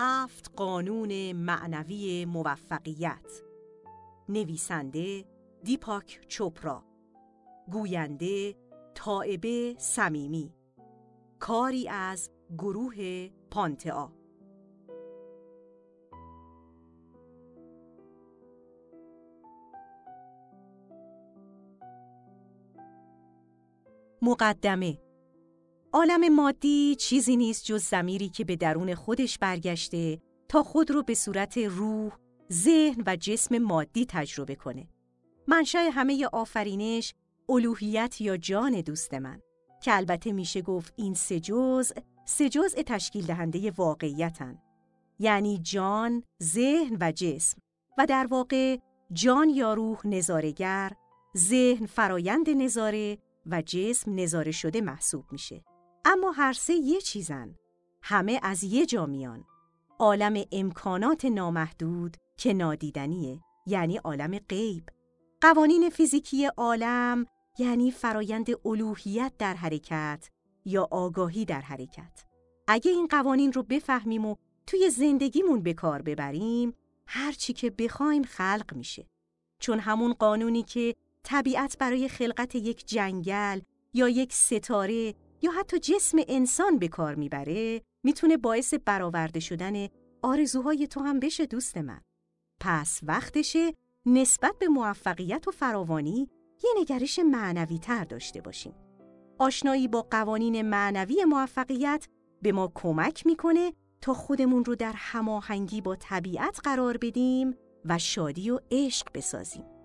هفت قانون معنوی موفقیت. نویسنده دیپاک چوپرا. گوینده تائبه صمیمی. کاری از گروه پانتئا. مقدمه عالم مادی چیزی نیست جز زمیری که به درون خودش برگشته تا خود رو به صورت روح، ذهن و جسم مادی تجربه کنه. منشأ همه آفرینش الوهیت یا جان دوست من که البته میشه گفت این سه جزء سه جزء تشکیل دهنده واقعیتن. یعنی جان، ذهن و جسم و در واقع جان یا روح نظارگر، ذهن فرایند نظاره و جسم نظاره شده محسوب میشه. اما هر سه یه چیزن. همه از یه جا میان. عالم امکانات نامحدود که نادیدنیه یعنی عالم غیب. قوانین فیزیکی عالم یعنی فرایند الوهیت در حرکت یا آگاهی در حرکت. اگه این قوانین رو بفهمیم و توی زندگیمون به کار ببریم، هر چی که بخوایم خلق میشه. چون همون قانونی که طبیعت برای خلقت یک جنگل یا یک ستاره یا حتی جسم انسان به کار می‌بره می‌تونه باعث برآورده شدن آرزوهای تو هم بشه دوست من. پس وقتشه نسبت به موفقیت و فراوانی یه نگرش معنوی تر داشته باشیم. آشنایی با قوانین معنوی موفقیت به ما کمک می‌کنه تا خودمون رو در هماهنگی با طبیعت قرار بدیم و شادی و عشق بسازیم.